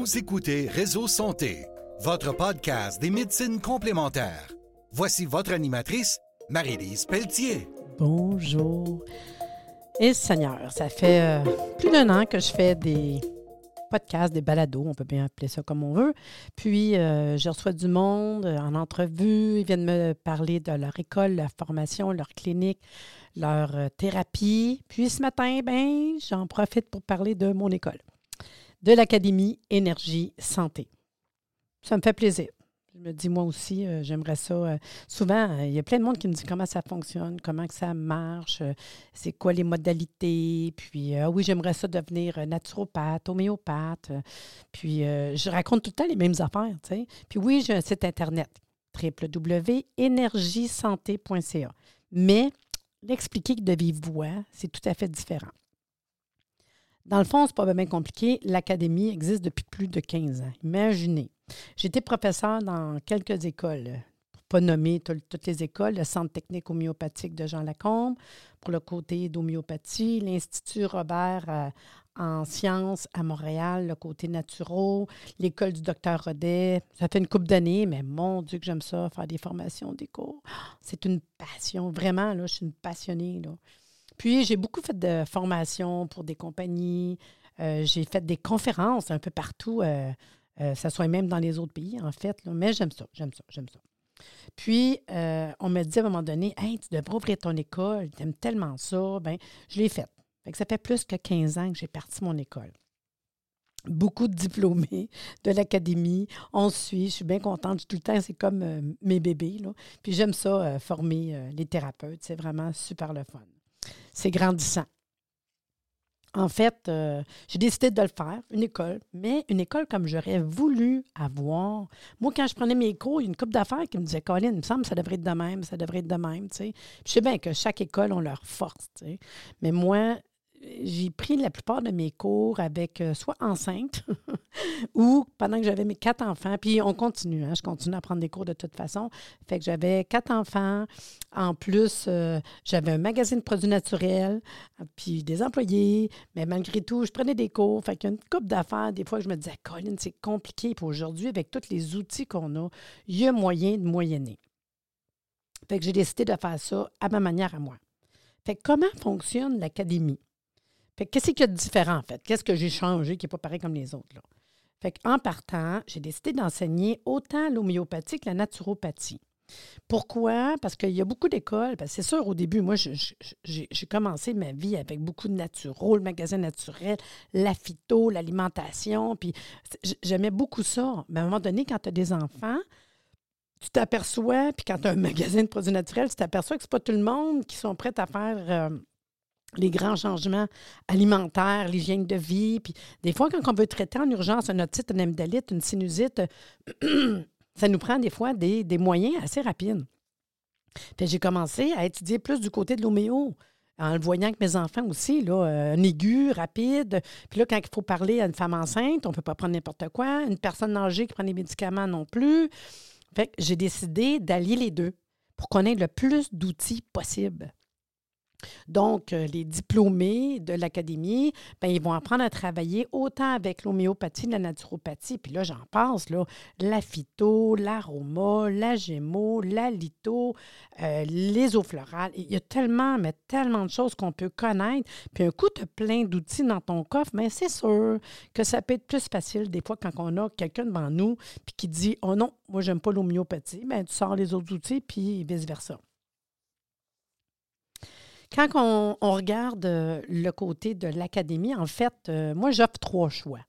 Vous écoutez Réseau Santé, votre podcast des médecines complémentaires. Voici votre animatrice, Marie-Lise Pelletier. Bonjour. Et Seigneur, ça fait euh, plus d'un an que je fais des podcasts, des balados, on peut bien appeler ça comme on veut. Puis, euh, je reçois du monde euh, en entrevue. Ils viennent me parler de leur école, leur formation, leur clinique, leur thérapie. Puis, ce matin, ben, j'en profite pour parler de mon école, de l'Académie Énergie Santé. Ça me fait plaisir. Je me dis, moi aussi, euh, j'aimerais ça. Euh, souvent, euh, il y a plein de monde qui me dit comment ça fonctionne, comment que ça marche, c'est quoi les modalités. Puis, ah oui, j'aimerais ça devenir naturopathe, homéopathe. puis, je raconte tout le temps les mêmes affaires. Puis oui, j'ai un site Internet, www.energiesanté.ca. Mais l'expliquer de vive voix, c'est tout à fait différent. Dans le fond, c'est pas bien compliqué. L'académie existe depuis plus de 15 ans. Imaginez. J'étais professeur dans quelques écoles, pour pas nommer toutes les écoles, le Centre technique homéopathique de Jean Lacombe, pour le côté d'homéopathie, l'Institut Robert euh, en sciences à Montréal, le côté naturel, l'école du docteur Rodet. Ça fait une couple d'années, mais mon Dieu que j'aime ça, faire des formations, des cours. C'est une passion, vraiment, là, je suis une passionnée. Puis, j'ai beaucoup fait de formations pour des compagnies. Euh, j'ai fait des conférences un peu partout. Euh, euh, ça soit même dans les autres pays, en fait. Mais j'aime ça, j'aime ça, j'aime ça. Puis, euh, on me dit à un moment donné, Hey, tu devrais ouvrir ton école, tu aimes tellement ça. Bien, je l'ai fait. fait ça fait plus que 15 ans que j'ai parti mon école. Beaucoup de diplômés de l'académie. On suit. Je suis bien contente. Tout le temps, c'est comme euh, mes bébés. Puis j'aime ça, former les thérapeutes. C'est vraiment super le fun. C'est grandissant. En fait, euh, j'ai décidé de le faire, une école, mais une école comme j'aurais voulu avoir. Moi, quand je prenais mes cours, il y a une couple d'affaires qui me disait Colin, il me semble que ça devrait être de même, ça devrait être de même. sais. Je sais bien que chaque école a leur force. Mais moi, j'ai pris la plupart de mes cours avec euh, soit enceinte ou pendant que j'avais mes quatre enfants. Puis on continue, hein, je continue à prendre des cours de toute façon. Fait que j'avais quatre enfants. En plus, euh, j'avais un magazine de produits naturels, puis des employés. Mais malgré tout, je prenais des cours. Fait qu'il y a une couple d'affaires. Des fois, je me disais, Colin, c'est compliqué. Puis aujourd'hui, avec tous les outils qu'on a, il y a moyen de moyenner. Fait que j'ai décidé de faire ça à ma manière à moi. Fait que comment fonctionne l'académie? Qu'est-ce qu'il y a de différent, en fait? Qu'est-ce que j'ai changé qui n'est pas pareil comme les autres? Là? Fait en partant, j'ai décidé d'enseigner autant l'homéopathie que la naturopathie. Pourquoi? Parce qu'il y a beaucoup d'écoles. C'est sûr, au début, moi, j'ai commencé ma vie avec beaucoup de naturaux, le magasin naturel, la phyto, l'alimentation. Puis j'aimais beaucoup ça. Mais à un moment donné, quand tu as des enfants, tu t'aperçois, puis quand tu as un magasin de produits naturels, tu t'aperçois que ce pas tout le monde qui sont prêts à faire euh, les grands changements alimentaires, l'hygiène de vie. Des fois, quand on veut traiter en urgence un otite, une amygdalite, une sinusite, ça nous prend des fois des, moyens assez rapides. J'ai commencé à étudier plus du côté de l'homéo en le voyant avec mes enfants aussi, là, euh, un aigu, rapide. Puis là, quand il faut parler à une femme enceinte, on ne peut pas prendre n'importe quoi. Une personne âgée qui prend des médicaments non plus. J'ai décidé d'allier les deux pour qu'on ait le plus d'outils possible. Donc, euh, les diplômés de l'académie, ben, ils vont apprendre à travailler autant avec l'homéopathie, la naturopathie, puis là, j'en passe, là, la phyto, l'aroma, la gémo, la litho, euh, les eaux florales. Il y a tellement, mais tellement de choses qu'on peut connaître. Puis un coup, tu plein d'outils dans ton coffre, mais c'est sûr que ça peut être plus facile des fois quand on a quelqu'un devant nous puis qui dit « Oh non, moi, j'aime pas l'homéopathie. Ben, » tu sors les autres outils, puis vice-versa. Quand on, regarde euh, le côté de l'académie, en fait, euh, moi, j'offre trois choix.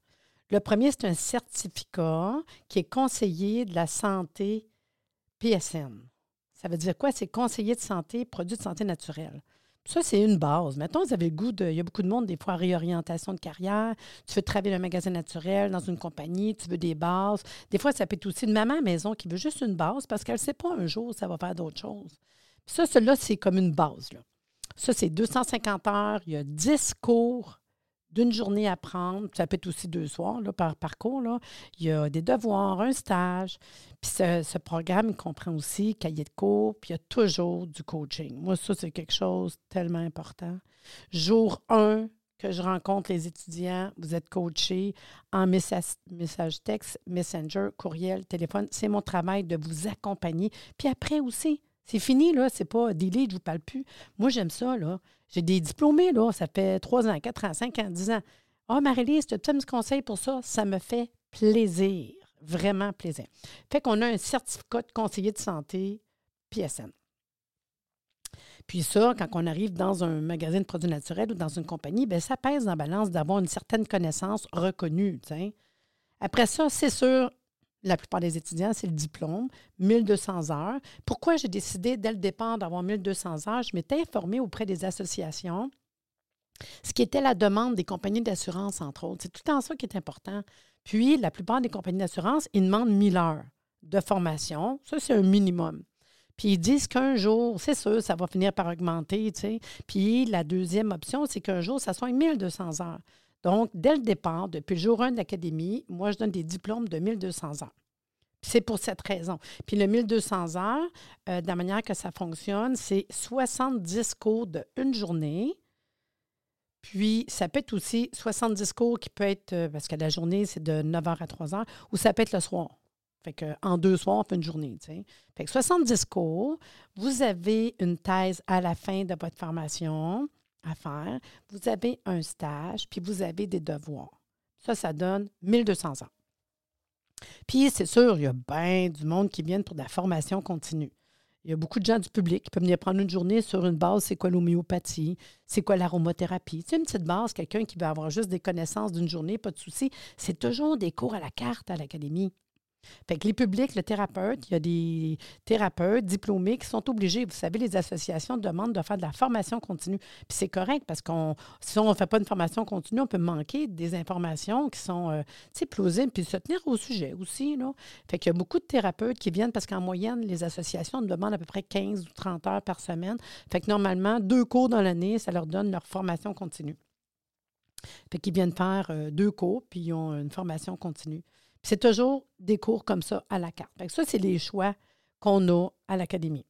Le premier, c'est un certificat qui est conseiller de la santé PSN. Ça veut dire quoi? C'est conseiller de santé, produits de santé naturelle. Ça, c'est une base. Mettons, vous avez le goût de. Il y a beaucoup de monde, des fois, réorientation de carrière. Tu veux travailler dans un magasin naturel, dans une compagnie, tu veux des bases. Des fois, ça peut être aussi une maman à maison qui veut juste une base parce qu'elle ne sait pas un jour ça va faire d'autres choses. ça, cela, c'est comme une base. Là. Ça, c'est 250 heures. Il y a 10 cours d'une journée à prendre. Ça peut être aussi deux soirs là, par parcours. Il y a des devoirs, un stage. Puis ce, programme, comprend aussi cahier de cours, puis il y a toujours du coaching. Moi, ça, c'est quelque chose de tellement important. Jour 1, que je rencontre les étudiants, vous êtes coachés en message texte, messenger, courriel, téléphone. C'est mon travail de vous accompagner. Puis après aussi, c'est fini, là. C'est pas delay, je vous parle plus. Moi, j'aime ça, là. J'ai des diplômés, là. Ça fait 3 ans, 4 ans, 5 ans, 10 ans. Ah, oh, Marie-Lise, tu as petit conseil pour ça? Ça me fait plaisir. Vraiment plaisir. Fait qu'on a un certificat de conseiller de santé PSN. Puis ça, quand on arrive dans un magasin de produits naturels ou dans une compagnie, bien, ça pèse dans la balance d'avoir une certaine connaissance reconnue. Après ça, c'est sûr, la plupart des étudiants, c'est le diplôme, 1200 heures. Pourquoi j'ai décidé dès le départ d'avoir 1200 heures? Je m'étais informée auprès des associations, ce qui était la demande des compagnies d'assurance, entre autres. C'est tout en ça qui est important. Puis, la plupart des compagnies d'assurance, ils demandent 1000 heures de formation. Ça, c'est un minimum. Puis ils disent qu'un jour, c'est sûr, ça va finir par augmenter. Puis la deuxième option, c'est qu'un jour, ça soit 1200 heures. Donc, dès le départ, depuis le jour 1 de l'académie, moi, je donne des diplômes de 1200 heures. C'est pour cette raison. Puis le 1200 heures, euh, de la manière que ça fonctionne, c'est 70 cours de une journée. Puis, ça peut être aussi 70 cours qui peut être, euh, parce que la journée, c'est de 9h à 3h, ou ça peut être le soir. Fait que, en deux soirs, on fait une journée. Fait que 70 cours, vous avez une thèse à la fin de votre formation à faire, vous avez un stage, puis vous avez des devoirs. Ça, ça donne 1200 ans. Puis, c'est sûr, il y a bien du monde qui vient pour de la formation continue. Il y a beaucoup de gens du public qui peuvent venir prendre une journée sur une base, c'est quoi l'homéopathie, c'est quoi l'aromathérapie. C'est une petite base, quelqu'un qui veut avoir juste des connaissances d'une journée, pas de souci. C'est toujours des cours à la carte à l'académie. Fait que les publics, le thérapeute, il y a des thérapeutes diplômés qui sont obligés, vous savez, les associations demandent de faire de la formation continue. Puis c'est correct parce qu'on si on ne fait pas une formation continue, on peut manquer des informations qui sont euh, plausibles, puis se tenir au sujet aussi. Là. Fait qu'il y a beaucoup de thérapeutes qui viennent parce qu'en moyenne, les associations demandent à peu près 15 ou 30 heures par semaine. Fait que normalement, deux cours dans l'année, ça leur donne leur formation continue. Fait qu'ils viennent faire euh, deux cours, puis ils ont une formation continue. C'est toujours des cours comme ça à la carte. ça, c'est les choix qu'on a à l'académie.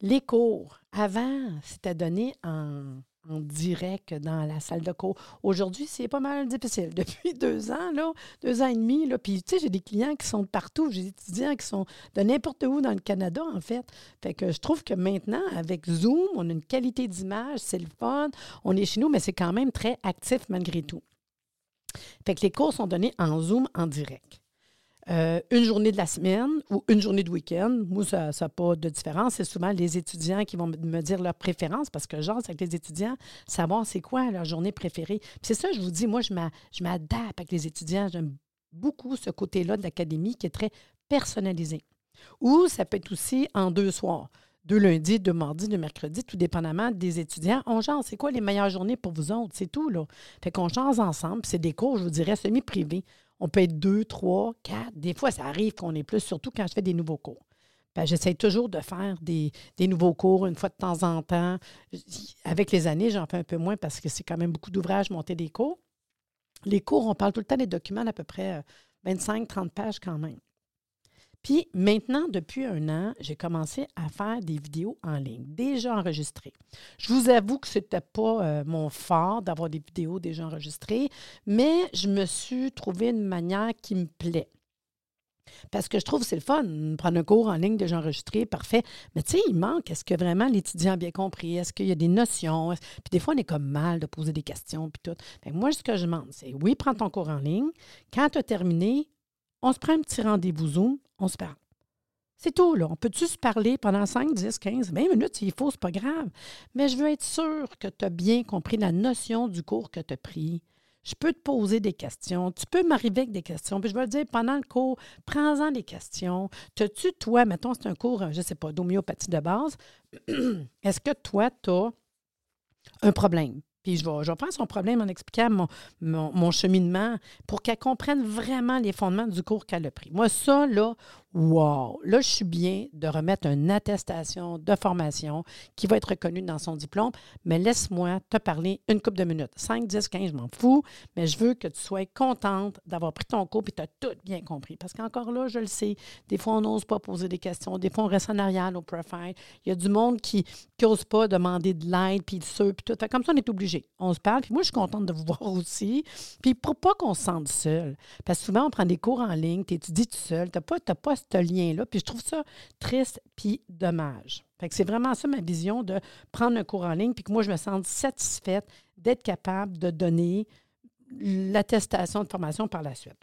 Les cours, avant, c'était donné en, direct dans la salle de cours. Aujourd'hui, c'est pas mal difficile. Depuis deux ans, là, deux ans et demi, là, puis tu sais, j'ai des clients qui sont de partout, j'ai des étudiants qui sont de n'importe où dans le Canada, en fait. Fait que je trouve que maintenant, avec Zoom, on a une qualité d'image, c'est le fun, on est chez nous, mais c'est quand même très actif malgré tout. Fait que les cours sont donnés en Zoom en direct. Euh, une journée de la semaine ou une journée de week-end, moi, ça n'a pas de différence. C'est souvent les étudiants qui vont me dire leur préférence parce que, genre, avec les étudiants, savoir c'est quoi leur journée préférée. c'est ça, je vous dis, moi, je m'adapte avec les étudiants. J'aime beaucoup ce côté-là de l'académie qui est très personnalisé. Ou ça peut être aussi en deux soirs deux lundis, deux mardis, deux mercredis, tout dépendamment des étudiants. On change. C'est quoi les meilleures journées pour vous autres? C'est tout, là. Fait qu'on change ensemble. C'est des cours, je vous dirais, semi-privés. On peut être deux, trois, quatre. Des fois, ça arrive qu'on est plus, surtout quand je fais des nouveaux cours. Ben, j'essaie toujours de faire des, nouveaux cours une fois de temps en temps. Avec les années, j'en fais un peu moins parce que c'est quand même beaucoup d'ouvrages monter des cours. Les cours, on parle tout le temps des documents d'à peu près 25-30 euh, pages quand même. Puis maintenant, depuis un an, j'ai commencé à faire des vidéos en ligne, déjà enregistrées. Je vous avoue que ce n'était pas euh, mon fort d'avoir des vidéos déjà enregistrées, mais je me suis trouvé une manière qui me plaît. Parce que je trouve que c'est le fun, prendre un cours en ligne déjà enregistré, parfait. Mais tu sais, il manque, est-ce que vraiment l'étudiant a bien compris? Est-ce qu'il y a des notions? Puis des fois, on est comme mal de poser des questions, puis tout. moi, ce que je demande, c'est oui, prends ton cours en ligne. Quand tu as terminé, on se prend un petit rendez-vous Zoom, on se parle. C'est tout, là. On peut-tu se parler pendant 5, 10, 15, 20 minutes? S'il faut, c'est pas grave. Mais je veux être sûre que tu as bien compris la notion du cours que tu as pris. Je peux te poser des questions. Tu peux m'arriver avec des questions. Puis je vais te dire, pendant le cours, prends-en des questions. T'as-tu, toi, mettons, c'est un cours, je ne sais pas, d'homéopathie de base. Est-ce que toi, tu as un problème? Je vais, je son problème en expliquant mon, cheminement pour qu'elle comprenne vraiment les fondements du cours qu'elle a pris. Moi, ça, là, wow, là, je suis bien de remettre une attestation de formation qui va être reconnue dans son diplôme, mais laisse-moi te parler une couple de minutes. 5, 10, 15, je m'en fous, mais je veux que tu sois contente d'avoir pris ton cours et tu as tout bien compris. Parce qu'encore là, je le sais, des fois, on n'ose pas poser des questions, des fois, on reste en arrière au profile. Il y a du monde qui n'ose pas demander de l'aide, puis de ce, puis tout. comme ça, on est obligé. On se parle, puis moi, je suis contente de vous voir aussi. Puis pour pas qu'on se sente seul, parce que souvent, on prend des cours en ligne, tu étudies tout seul, tu n'as pas, pas ce lien-là, puis je trouve ça triste puis dommage. Fait que c'est vraiment ça ma vision de prendre un cours en ligne, puis que moi, je me sente satisfaite d'être capable de donner l'attestation de formation par la suite.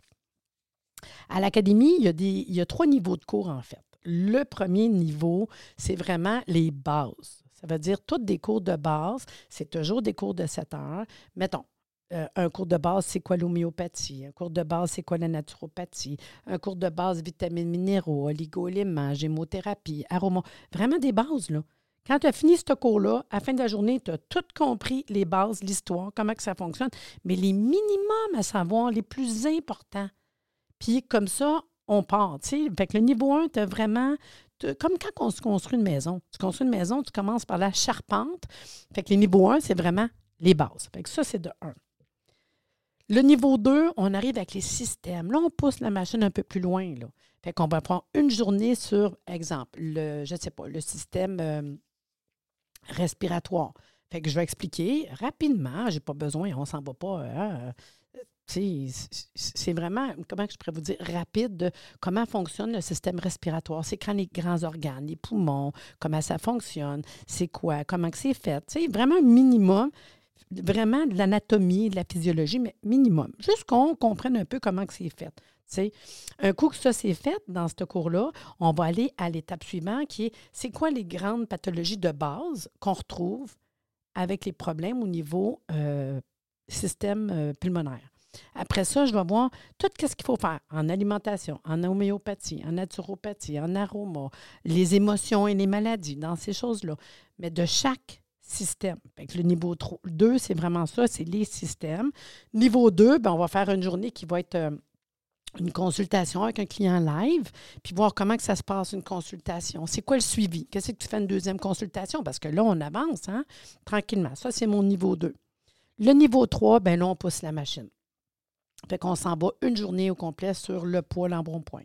À l'académie, il, y a il y a trois niveaux de cours, en fait. Le premier niveau, c'est vraiment les bases. Ça veut dire toutes des cours de base. C'est toujours des cours de 7 heures. Mettons, euh, un cours de base, c'est quoi l'homéopathie? Un cours de base, c'est quoi la naturopathie? Un cours de base, vitamines minéraux, oligo-éléments, gémothérapie, aroma. Vraiment des bases, là. Quand tu as fini ce cours-là, à la fin de la journée, tu as tout compris, les bases, l'histoire, comment que ça fonctionne, mais les minimums à savoir, les plus importants. Puis comme ça, on part. Fait que le niveau 1, tu as vraiment. Comme quand on se construit une maison. Tu construis une maison, tu commences par la charpente. Fait que les niveaux 1, c'est vraiment les bases. Fait que ça, c'est de 1. Le niveau 2, on arrive avec les systèmes. Là, on pousse la machine un peu plus loin. Là. Fait qu'on va prendre une journée sur, exemple, le, je sais pas, le système euh, respiratoire. Fait que je vais expliquer rapidement, j'ai pas besoin, on s'en va pas. Hein, c'est vraiment, comment je pourrais vous dire, rapide de comment fonctionne le système respiratoire. C'est quand les grands organes, les poumons, comment ça fonctionne, c'est quoi, comment c'est fait. C'est vraiment un minimum vraiment de l'anatomie, de la physiologie, mais minimum. Juste qu'on comprenne un peu comment c'est fait. un coup que ça c'est fait dans ce cours-là, on va aller à l'étape suivante qui est c'est quoi les grandes pathologies de base qu'on retrouve avec les problèmes au niveau euh, système euh, pulmonaire? Après ça, je vais voir tout ce qu'il faut faire en alimentation, en homéopathie, en naturopathie, en aroma, les émotions et les maladies, dans ces choses-là. Mais de chaque système. le niveau 2, c'est vraiment ça, c'est les systèmes. Niveau 2, ben, on va faire une journée qui va être euh, une consultation avec un client live, puis voir comment ça se passe, une consultation. C'est quoi le suivi? Qu'est-ce que tu fais une deuxième consultation? Parce que là, on avance, hein? tranquillement. Ça, c'est mon niveau 2. Le niveau 3, ben là, on pousse la machine. Fait qu'on s'en va une journée au complet sur le poids, l'embonpoint.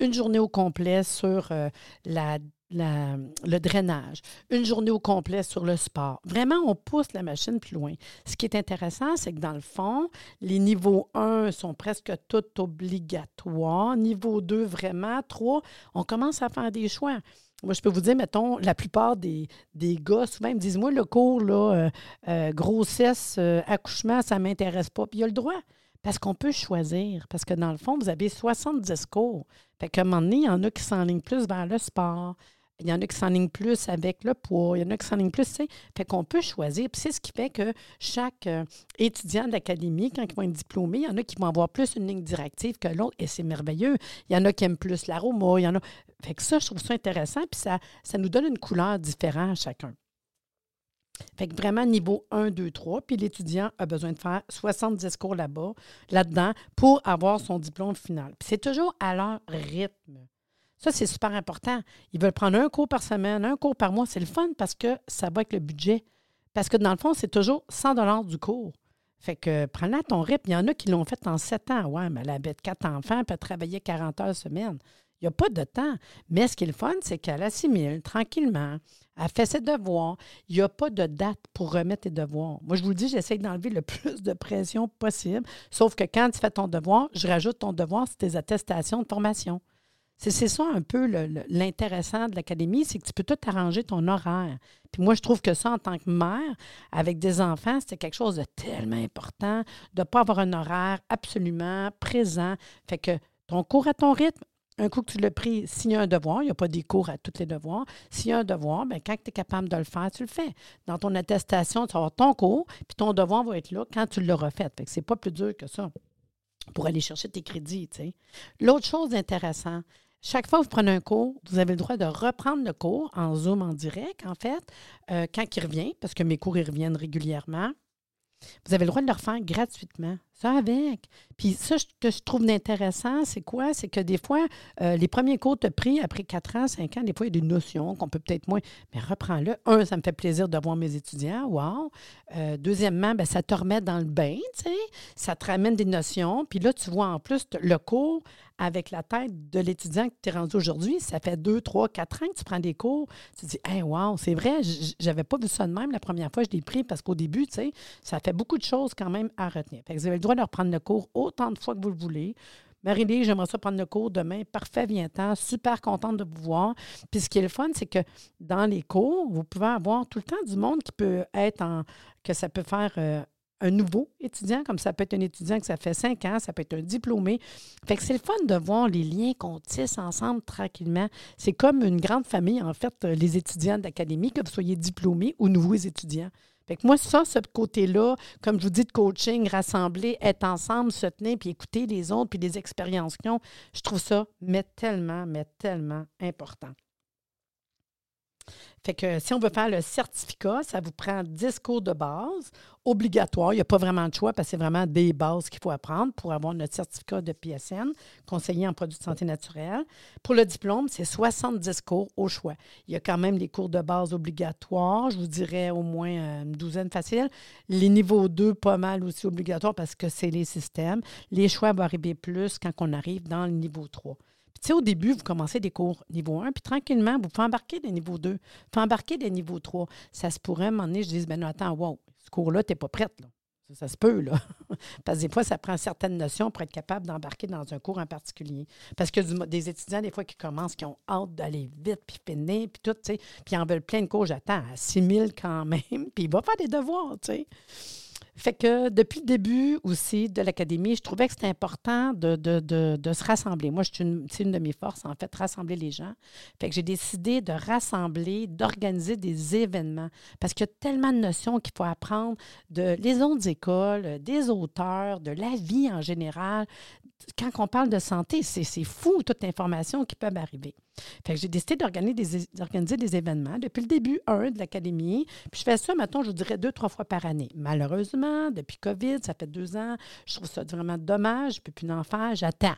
Une journée au complet sur euh, la le drainage, une journée au complet sur le sport. Vraiment, on pousse la machine plus loin. Ce qui est intéressant, c'est que dans le fond, les niveaux 1 sont presque tous obligatoires. Niveau 2, vraiment. 3, on commence à faire des choix. Moi, je peux vous dire, mettons, la plupart des, des gars, souvent, me disent Moi, le cours, là, euh, euh, grossesse, euh, accouchement, ça ne m'intéresse pas. Puis il y a le droit. Parce qu'on peut choisir. Parce que dans le fond, vous avez 70 cours. Fait qu'à un moment donné, il y en a qui s'enlignent plus vers le sport. Il y en a qui s'enlignent plus avec le poids, il y en a qui s'enlignent plus, tu. Fait qu'on peut choisir. Puis c'est ce qui fait que chaque euh, étudiant d'académie, quand ils vont être diplômés, il y en a qui vont avoir plus une ligne directive que l'autre, et c'est merveilleux. Il y en a qui aiment plus l'aroma, il y en a. Fait que ça, je trouve ça intéressant, puis ça, ça nous donne une couleur différente à chacun. Fait que vraiment niveau 1, 2, 3, puis l'étudiant a besoin de faire 70 cours là-bas, là-dedans, pour avoir son diplôme final. Puis c'est toujours à leur rythme. Ça, c'est super important. Ils veulent prendre un cours par semaine, un cours par mois. C'est le fun parce que ça va avec le budget. Parce que dans le fond, c'est toujours 100 du cours. Fait que prends-la ton rythme. Il y en a qui l'ont fait en 7 ans. Ouais, mais elle avait quatre enfants, elle travaillait 40 heures semaine. Il n'y a pas de temps. Mais ce qui est le fun, c'est qu'elle assimile tranquillement. Elle fait ses devoirs. Il n'y a pas de date pour remettre tes devoirs. Moi, je vous le dis, j'essaie d'enlever le plus de pression possible. Sauf que quand tu fais ton devoir, je rajoute ton devoir sur tes attestations de formation. C'est ça un peu l'intéressant de l'académie, c'est que tu peux tout arranger ton horaire. Puis moi, je trouve que ça, en tant que mère, avec des enfants, c'est quelque chose de tellement important de ne pas avoir un horaire absolument présent. Fait que ton cours à ton rythme, un coup que tu l'as pris, s'il y a un devoir, il n'y a pas des cours à tous les devoirs. S'il y a un devoir, bien, quand tu es capable de le faire, tu le fais. Dans ton attestation, tu vas avoir ton cours, puis ton devoir va être là quand tu l'auras fait. Fait que c'est pas plus dur que ça pour aller chercher tes crédits. L'autre chose intéressante, chaque fois que vous prenez un cours, vous avez le droit de reprendre le cours en Zoom en direct, en fait, euh, quand il revient, parce que mes cours, ils reviennent régulièrement. Vous avez le droit de le refaire gratuitement. Ça avec. Puis ça, ce que je trouve intéressant, c'est quoi? C'est que des fois, euh, les premiers cours te pris après 4 ans, 5 ans, des fois, il y a des notions qu'on peut peut-être moins. Mais reprends-le. Un, ça me fait plaisir de voir mes étudiants. Wow. Euh, deuxièmement, ben, ça te remet dans le bain, tu sais. Ça te ramène des notions. Puis là, tu vois en plus le cours avec la tête de l'étudiant que tu es rendu aujourd'hui. Ça fait 2, 3, 4 ans que tu prends des cours. Tu te dis, hey, wow, c'est vrai, j'avais pas vu ça de même la première fois. Je l'ai pris parce qu'au début, tu sais, ça fait beaucoup de choses quand même à retenir. Droit de reprendre le cours autant de fois que vous le voulez. Marie-Lise, j'aimerais ça prendre le cours demain. Parfait, viens-t'en. Super contente de vous voir. Puis ce qui est le fun, c'est que dans les cours, vous pouvez avoir tout le temps du monde qui peut être en. que ça peut faire. Euh, un nouveau étudiant, comme ça peut être un étudiant que ça fait cinq ans, ça peut être un diplômé. Fait que c'est le fun de voir les liens qu'on tisse ensemble tranquillement. C'est comme une grande famille, en fait, les étudiants d'académie, que vous soyez diplômés ou nouveaux étudiants. Fait que moi, ça, ce côté-là, comme je vous dis, de coaching, rassembler, être ensemble, se tenir, puis écouter les autres, puis les expériences qu'ils ont, je trouve ça mais tellement, mais tellement important. Fait que si on veut faire le certificat, ça vous prend 10 cours de base obligatoire. Il n'y a pas vraiment de choix parce que c'est vraiment des bases qu'il faut apprendre pour avoir notre certificat de PSN, conseiller en produits de santé naturelle. Pour le diplôme, c'est 70 cours au choix. Il y a quand même des cours de base obligatoires, je vous dirais au moins une douzaine facile. Les niveaux 2, pas mal aussi obligatoires parce que c'est les systèmes. Les choix vont arriver plus quand on arrive dans le niveau 3 tu sais, au début, vous commencez des cours niveau 1, puis tranquillement, vous pouvez embarquer des niveaux 2, vous pouvez embarquer des niveaux 3. Ça se pourrait, à un moment donné, je dis, ben non, attends, wow, ce cours-là, tu n'es pas prête, là. Ça, se peut, là. Parce que des fois, ça prend certaines notions pour être capable d'embarquer dans un cours en particulier. Parce que des étudiants, des fois, qui commencent, qui ont hâte d'aller vite, puis finir, puis tout, tu sais, puis ils en veulent plein de cours. J'attends à 6 000 quand même, puis il va faire des devoirs. Fait que depuis le début aussi de l'Académie, je trouvais que c'était important de, se rassembler. Moi, c'est une, une, de mes forces, en fait, rassembler les gens. Fait que j'ai décidé de rassembler, d'organiser des événements parce qu'il y a tellement de notions qu'il faut apprendre de les autres écoles, des auteurs, de la vie en général. Quand on parle de santé, c'est fou toute l'information qui peut arriver. J'ai décidé d'organiser des, événements depuis le début, un, de l'Académie. Puis je fais ça, maintenant, je dirais, deux, trois fois par année. Malheureusement, depuis COVID, ça fait deux ans, je trouve ça vraiment dommage. Je ne peux plus en faire, j'attends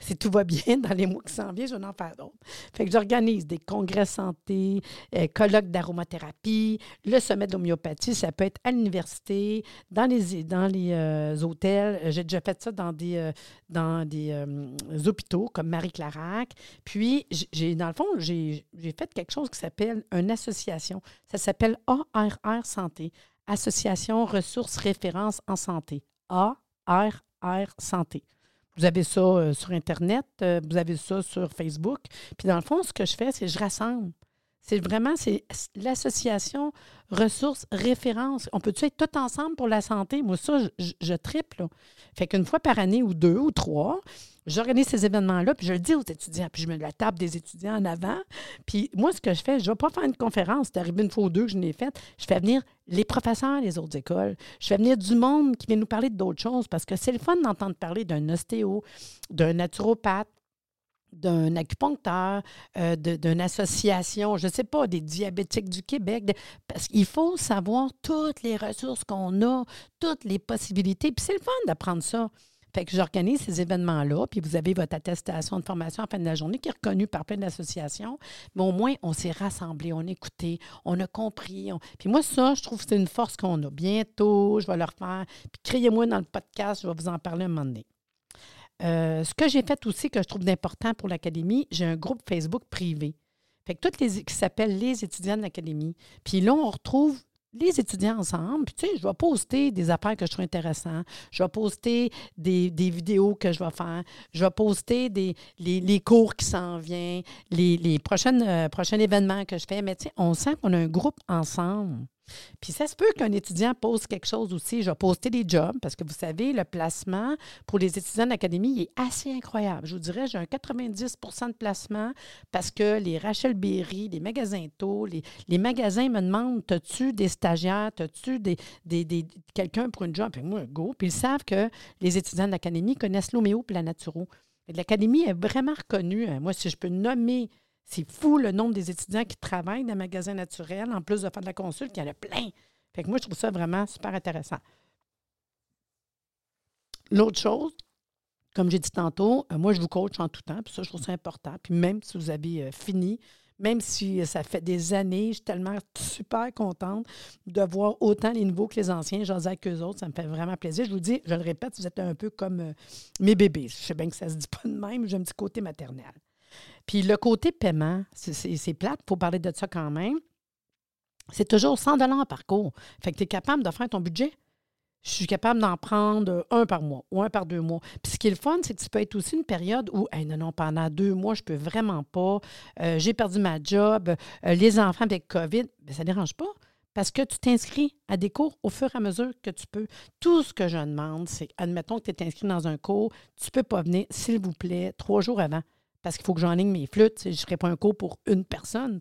si tout va bien dans les mois qui s'en viennent, je vais en faire d'autres. Fait que j'organise des congrès santé, euh, colloques d'aromathérapie, le sommet de l'homéopathie, ça peut être à l'université, dans les, dans les euh, hôtels. J'ai déjà fait ça dans des, euh, dans des hôpitaux comme Marie-Clarac. Puis, j'ai, dans le fond, j'ai, fait quelque chose qui s'appelle une association. Ça s'appelle ARR Santé, Association Ressources Références en Santé. ARR Santé. Vous avez ça euh, sur Internet, euh, vous avez ça sur Facebook. Puis dans le fond, ce que je fais, c'est je rassemble. C'est vraiment c'est l'association ressources références. On peut-tu être tout ensemble pour la santé? Moi, ça, je, triple. Fait qu'une fois par année ou deux ou trois, j'organise ces événements-là, puis je le dis aux étudiants, puis je mets la table des étudiants en avant. Puis moi, ce que je fais, je ne vais pas faire une conférence, c'est arrivé une fois ou deux que je l'ai faite. Je fais venir les professeurs des autres écoles. Je fais venir du monde qui vient nous parler d'autres choses parce que c'est le fun d'entendre parler d'un ostéo, d'un naturopathe, d'un acupuncteur, euh, d'une association, je ne sais pas, des diabétiques du Québec. parce qu'il faut savoir toutes les ressources qu'on a, toutes les possibilités. Puis c'est le fun d'apprendre ça. Fait que j'organise ces événements-là, puis vous avez votre attestation de formation en fin de la journée qui est reconnue par plein d'associations. Mais au moins, on s'est rassemblés, on a écouté, on a compris. Puis moi, ça, je trouve que c'est une force qu'on a. Bientôt, je vais le refaire. Puis criez-moi dans le podcast, je vais vous en parler un moment donné. Euh, ce que j'ai fait aussi, que je trouve d'important pour l'Académie, j'ai un groupe Facebook privé. Fait que toutes les qui s'appellent les étudiants de l'Académie. Puis là, on retrouve les étudiants ensemble. Puis, tu sais, je vais poster des affaires que je trouve intéressantes. Je vais poster des, vidéos que je vais faire. Je vais poster des, les, cours qui s'en viennent, les, prochaines, euh, prochains événements que je fais. Mais, tu sais, on sent qu'on a un groupe ensemble. Puis ça se peut qu'un étudiant pose quelque chose aussi. Je vais poster des jobs parce que vous savez, le placement pour les étudiants d'académie est assez incroyable. Je vous dirais, j'ai un 90% de placement parce que les Rachel Berry, les magasins tôt, les, magasins me demandent As-tu des stagiaires? As-tu des, des, quelqu'un pour une job? Puis moi, go. Puis ils savent que les étudiants de l'académie connaissent l'homéo et. L'académie est vraiment reconnue. Moi, si je peux nommer c'est fou le nombre des étudiants qui travaillent dans un magasin naturel, en plus de faire de la consulte, il y en a plein. Fait que moi, je trouve ça vraiment super intéressant. l'autre chose, comme j'ai dit tantôt, euh, moi, je vous coach en tout temps, puis ça, je trouve ça important. Puis même si vous avez euh, fini, même si ça fait des années, je suis tellement super contente de voir autant les nouveaux que les anciens. J'en avec eux autres, ça me fait vraiment plaisir. Je vous dis, je le répète, vous êtes un peu comme euh, mes bébés. Je sais bien que ça se dit pas de même, j'ai un petit côté maternel. Puis le côté paiement, c'est plate, il faut parler de ça quand même. C'est toujours 100 par cours. Fait que tu es capable de faire ton budget je suis capable d'en prendre un par mois ou un par deux mois. Puis ce qui est le fun, c'est que tu peux être aussi une période où, non, non, pendant deux mois, je peux vraiment pas, euh, j'ai perdu ma job, euh, les enfants avec COVID, bien, ça ne dérange pas. Parce que tu t'inscris à des cours au fur et à mesure que tu peux. Tout ce que je demande, c'est, admettons que tu es inscrit dans un cours, tu ne peux pas venir, s'il vous plaît, trois jours avant. Parce qu'il faut que j'enligne mes flûtes. Je ne ferai pas un cours pour une personne.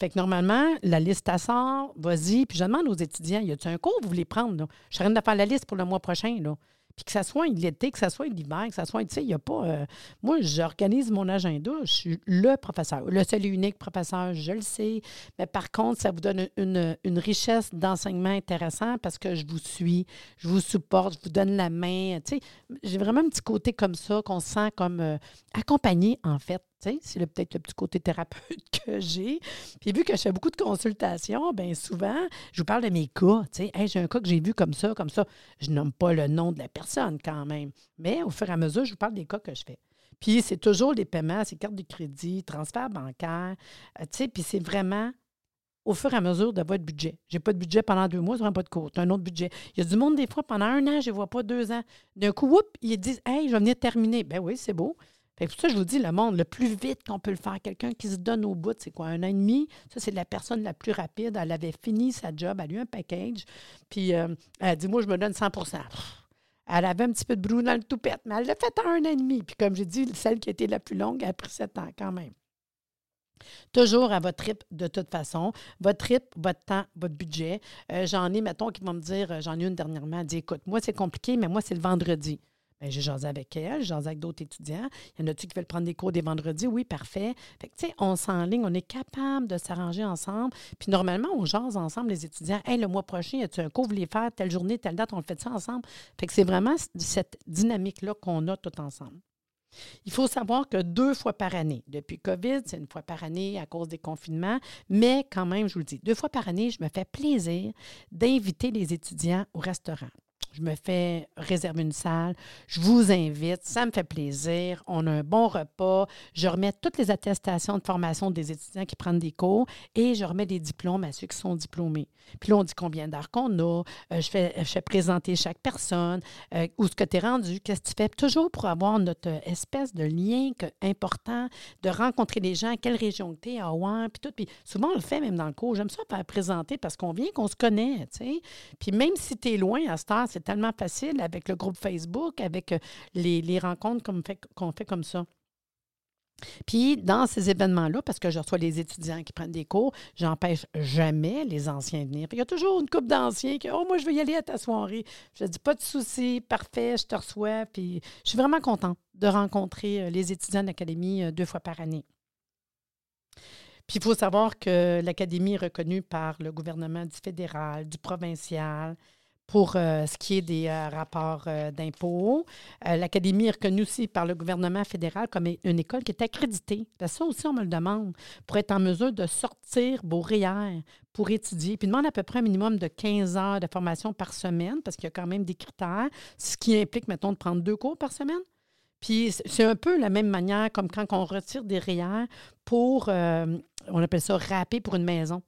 Fait que normalement, la liste à sort, vas-y. Puis je demande aux étudiants, y a-t-il un cours vous voulez prendre? Là? Je suis en train de faire la liste pour le mois prochain. Là. Puis que ça soit l'été, que ça soit l'hiver, que ça soit, tu sais, il n'y a pas. Euh, moi, j'organise mon agenda. Je suis le professeur. Le seul et unique professeur, je le sais. Mais par contre, ça vous donne une, une richesse d'enseignement intéressant parce que je vous suis, je vous supporte, je vous donne la main. Tu sais, j'ai vraiment un petit côté comme ça qu'on se sent comme euh, accompagné, en fait. C'est peut-être le petit côté thérapeute que j'ai. Puis vu que je fais beaucoup de consultations, bien souvent, je vous parle de mes cas. j'ai un cas que j'ai vu comme ça, comme ça. Je nomme pas le nom de la personne quand même. Mais au fur et à mesure, je vous parle des cas que je fais. Puis c'est toujours les paiements, c'est cartes de crédit, transfert bancaire. Euh, puis c'est vraiment au fur et à mesure de votre budget. J'ai pas de budget pendant deux mois, je n'aurai pas de cours. un autre budget. Il y a du monde, des fois, pendant un an, je ne vois pas deux ans. D'un coup, whoop, ils disent Hey, je vais venir terminer. Ben oui, c'est beau. Fait ça, je vous dis, le monde, le plus vite qu'on peut le faire, quelqu'un qui se donne au bout, c'est quoi, un an et demi? Ça, c'est la personne la plus rapide. Elle avait fini sa job, elle a eu un package, puis euh, elle a dit, moi, je me donne 100% Elle avait un petit peu de brou dans le toupette, mais elle l'a fait en un an et demi. Puis comme j'ai dit, celle qui a été la plus longue a pris sept ans quand même. Toujours à votre trip de toute façon. Votre trip, votre temps, votre budget. Euh, j'en ai, mettons, qui vont me dire, euh, j'en ai une dernièrement, elle dit écoute, moi, c'est compliqué, mais moi, c'est le vendredi. Bien, j'ai jasé avec elle, j'ai jasé avec d'autres étudiants. Il y en a-tu qui veulent prendre des cours des vendredis? Oui, parfait. Fait que, tu sais, on s'enligne, on est capable de s'arranger ensemble. Puis normalement, on jase ensemble, les étudiants. Hey, le mois prochain, y a-tu un cours, vous voulez faire telle journée, telle date, on le fait ça ensemble? Fait que c'est vraiment cette dynamique-là qu'on a tout ensemble. Il faut savoir que deux fois par année, depuis COVID, c'est une fois par année à cause des confinements, mais quand même, je vous le dis, deux fois par année, je me fais plaisir d'inviter les étudiants au restaurant je me fais réserver une salle, je vous invite, ça me fait plaisir, on a un bon repas, je remets toutes les attestations de formation des étudiants qui prennent des cours et je remets des diplômes à ceux qui sont diplômés. Puis là, on dit combien d'heures qu'on a, euh, je, fais, je fais présenter chaque personne, euh, où ce que tu es rendu, qu'est-ce que tu fais, toujours pour avoir notre espèce de lien important, de rencontrer les gens, quelle région tu es, à Rouen, puis tout. Puis souvent, on le fait même dans le cours. J'aime ça faire présenter parce qu'on vient qu'on se connaît, tu sais. Puis même si tu es loin à cette heure, c'est tellement facile avec le groupe Facebook, avec euh, les, rencontres qu'on fait, comme ça. Puis, dans ces événements-là, parce que je reçois les étudiants qui prennent des cours, j'empêche jamais les anciens de venir. il y a toujours une couple d'anciens qui Oh, moi, je veux y aller à ta soirée. Je dis Pas de souci, parfait, je te reçois. Puis, je suis vraiment contente de rencontrer euh, les étudiants de l'Académie euh, deux fois par année. Puis, il faut savoir que l'Académie est reconnue par le gouvernement du fédéral, du provincial, pour euh, ce qui est des euh, rapports euh, d'impôts. L'Académie est reconnue aussi par le gouvernement fédéral comme une école qui est accréditée. ça aussi, on me le demande, pour être en mesure de sortir REER pour étudier. Puis demande à peu près un minimum de 15 heures de formation par semaine, parce qu'il y a quand même des critères, ce qui implique, mettons, de prendre deux cours par semaine. Puis c'est un peu la même manière comme quand on retire des REER pour, on appelle ça râper pour une maison.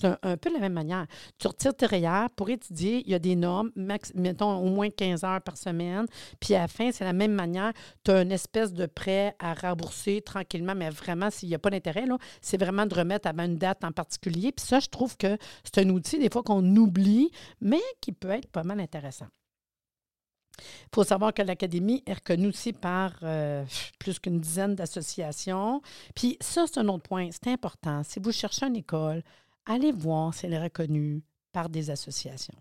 C'est un, peu de la même manière. Tu retires tes REER pour étudier, il y a des normes, mettons au moins 15 heures par semaine. Puis à la fin, c'est la même manière. Tu as une espèce de prêt à rembourser tranquillement, mais vraiment, s'il n'y a pas d'intérêt, c'est vraiment de remettre avant une date en particulier. Puis ça, je trouve que c'est un outil, des fois, qu'on oublie, mais qui peut être pas mal intéressant. Il faut savoir que l'Académie est reconnue aussi par euh, plus qu'une dizaine d'associations. Puis ça, c'est un autre point. C'est important. Si vous cherchez une école, allez voir si elle est reconnue par des associations.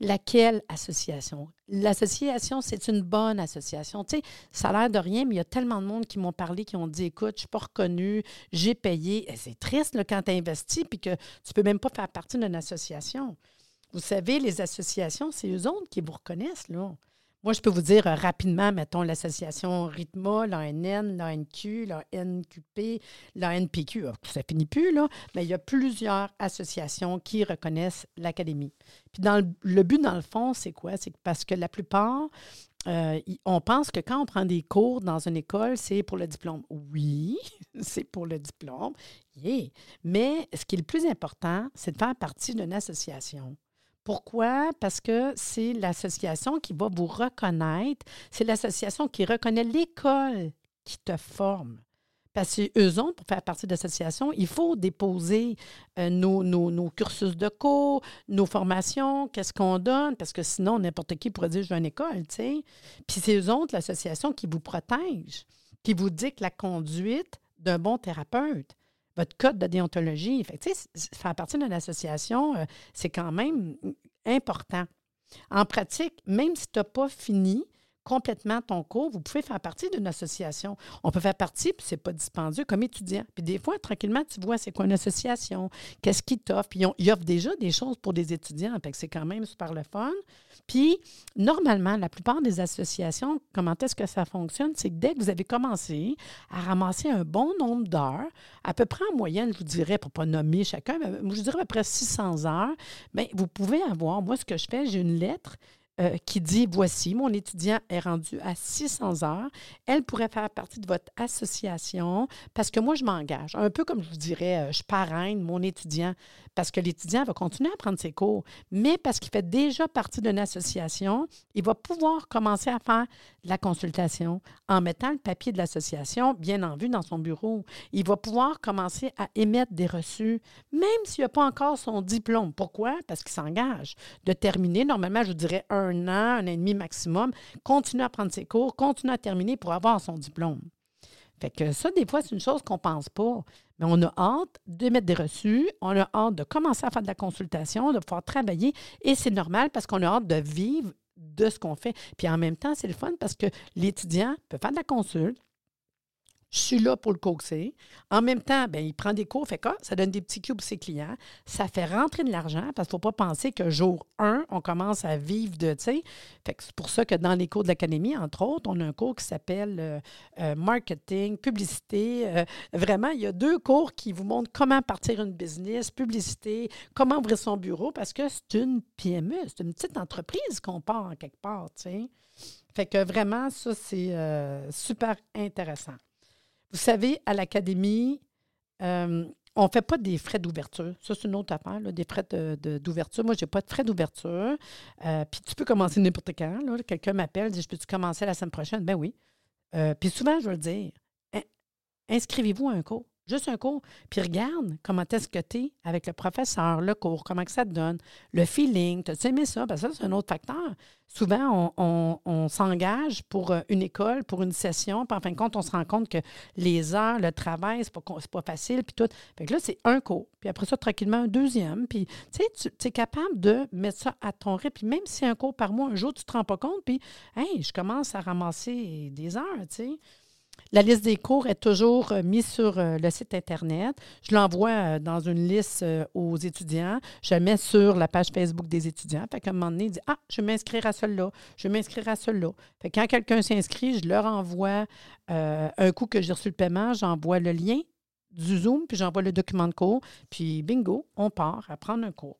Laquelle association? L'association, c'est une bonne association. Tu sais, ça a l'air de rien, mais il y a tellement de monde qui m'ont parlé, qui ont dit Écoute, je ne suis pas reconnue, j'ai payé. C'est triste quand tu investis puis que tu ne peux même pas faire partie d'une association. Vous savez, les associations, c'est eux autres qui vous reconnaissent. Là. Moi, je peux vous dire euh, rapidement, mettons, l'association RITMA, l'ANN, l'ANQ, l'ANQP, l'ANPQ. Ah, ça finit plus, là, mais il y a plusieurs associations qui reconnaissent l'Académie. Puis dans le, but, dans le fond, c'est quoi? C'est parce que la plupart euh, on pense que quand on prend des cours dans une école, c'est pour le diplôme. Oui, c'est pour le diplôme. Mais ce qui est le plus important, c'est de faire partie d'une association. Pourquoi? Parce que c'est l'association qui va vous reconnaître, c'est l'association qui reconnaît l'école qui te forme. Parce qu'eux autres, pour faire partie de l'association, il faut déposer euh, nos, cursus de cours, nos formations, qu'est-ce qu'on donne, parce que sinon, n'importe qui pourrait dire, je une école, tu sais. Puis c'est eux autres, l'association, qui vous protège, qui vous dicte la conduite d'un bon thérapeute, votre code de déontologie. Fait faire partie d'une association, euh, c'est quand même important. En pratique, même si tu n'as pas fini, complètement ton cours, vous pouvez faire partie d'une association. On peut faire partie, puis c'est pas dispendieux, comme étudiant. Puis des fois, tranquillement, tu vois c'est quoi une association, qu'est-ce qu'ils t'offrent? Puis ils, offrent déjà des choses pour des étudiants, fait c'est quand même super le fun. Puis normalement, la plupart des associations, comment est-ce que ça fonctionne? C'est que dès que vous avez commencé à ramasser un bon nombre d'heures, à peu près en moyenne, je vous dirais, pour ne pas nommer chacun, mais je dirais à peu près 600 heures, bien, vous pouvez avoir, moi, ce que je fais, j'ai une lettre euh, qui dit Voici, mon étudiant est rendu à 600 heures. Elle pourrait faire partie de votre association parce que moi, je m'engage. Un peu comme je vous dirais, euh, je parraine mon étudiant parce que l'étudiant va continuer à prendre ses cours, mais parce qu'il fait déjà partie d'une association, il va pouvoir commencer à faire la consultation en mettant le papier de l'association bien en vue dans son bureau. Il va pouvoir commencer à émettre des reçus, même s'il n'a pas encore son diplôme. Pourquoi? Parce qu'il s'engage de terminer, normalement, je dirais un an, un an et demi maximum, continuer à prendre ses cours, continuer à terminer pour avoir son diplôme. Fait que ça, des fois, c'est une chose qu'on ne pense pas. Mais on a hâte de mettre des reçus, on a hâte de commencer à faire de la consultation, de pouvoir travailler. Et c'est normal parce qu'on a hâte de vivre de ce qu'on fait. Puis en même temps, c'est le fun parce que l'étudiant peut faire de la consulte, je suis là pour le coaxer. En même temps, ben, il prend des cours, fait quoi? Ça donne des petits cubes pour ses clients. Ça fait rentrer de l'argent parce qu'il ne faut pas penser que jour 1, on commence à vivre de, c'est pour ça que dans les cours de l'académie, entre autres, on a un cours qui s'appelle euh, euh, marketing, publicité. Euh, vraiment, il y a deux cours qui vous montrent comment partir une business, publicité, comment ouvrir son bureau parce que c'est une PME, c'est une petite entreprise qu'on part en quelque part, tu. Fait que vraiment, ça, c'est super intéressant. Vous savez, à l'académie, euh, on ne fait pas des frais d'ouverture. Ça, c'est une autre affaire, des frais d'ouverture. Moi, je n'ai pas de frais d'ouverture. Euh, puis tu peux commencer n'importe quand. Quelqu'un m'appelle, dit Je peux-tu commencer la semaine prochaine? Ben oui. Euh, puis souvent, je veux le dire inscrivez-vous à un cours. Juste un cours. Puis regarde comment est-ce que tu es avec le professeur, le cours, comment que ça te donne, le feeling. Tu as aimé ça? Parce que ça, c'est un autre facteur. Souvent, on, s'engage pour euh, une école, pour une session, puis en fin de compte, on se rend compte que les heures, le travail, c'est pas, pas facile, puis tout. Fait là, c'est un cours. Puis après ça, tranquillement, un deuxième. Puis, tu sais, tu es capable de mettre ça à ton rythme. Puis même si un cours par mois, un jour, tu ne te rends pas compte, puis, hey, je commence à ramasser des heures, tu sais. La liste des cours est toujours euh, mise sur euh, le site Internet. Je l'envoie euh, dans une liste aux étudiants. Je la mets sur la page Facebook des étudiants. Fait qu'à un moment donné, Ah, je vais m'inscrire à celui-là, je vais m'inscrire à celui-là. Fait quand quelqu'un s'inscrit, je leur envoie un coup que j'ai reçu le paiement, j'envoie le lien du Zoom, puis j'envoie le document de cours, puis bingo, on part à prendre un cours.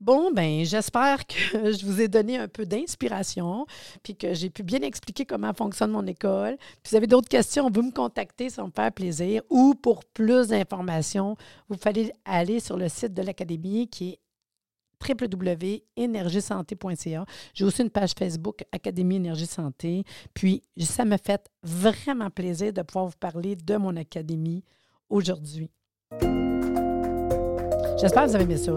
Bon, ben j'espère que je vous ai donné un peu d'inspiration, puis que j'ai pu bien expliquer comment fonctionne mon école. Puis si vous avez d'autres questions, vous me contacter, ça me faire plaisir. Ou pour plus d'informations, vous fallait aller sur le site de l'Académie qui est www.énergiesanté.ca. J'ai aussi une page Facebook Académie Énergie Santé. Puis, ça me fait vraiment plaisir de pouvoir vous parler de mon académie aujourd'hui. J'espère que vous avez aimé ça.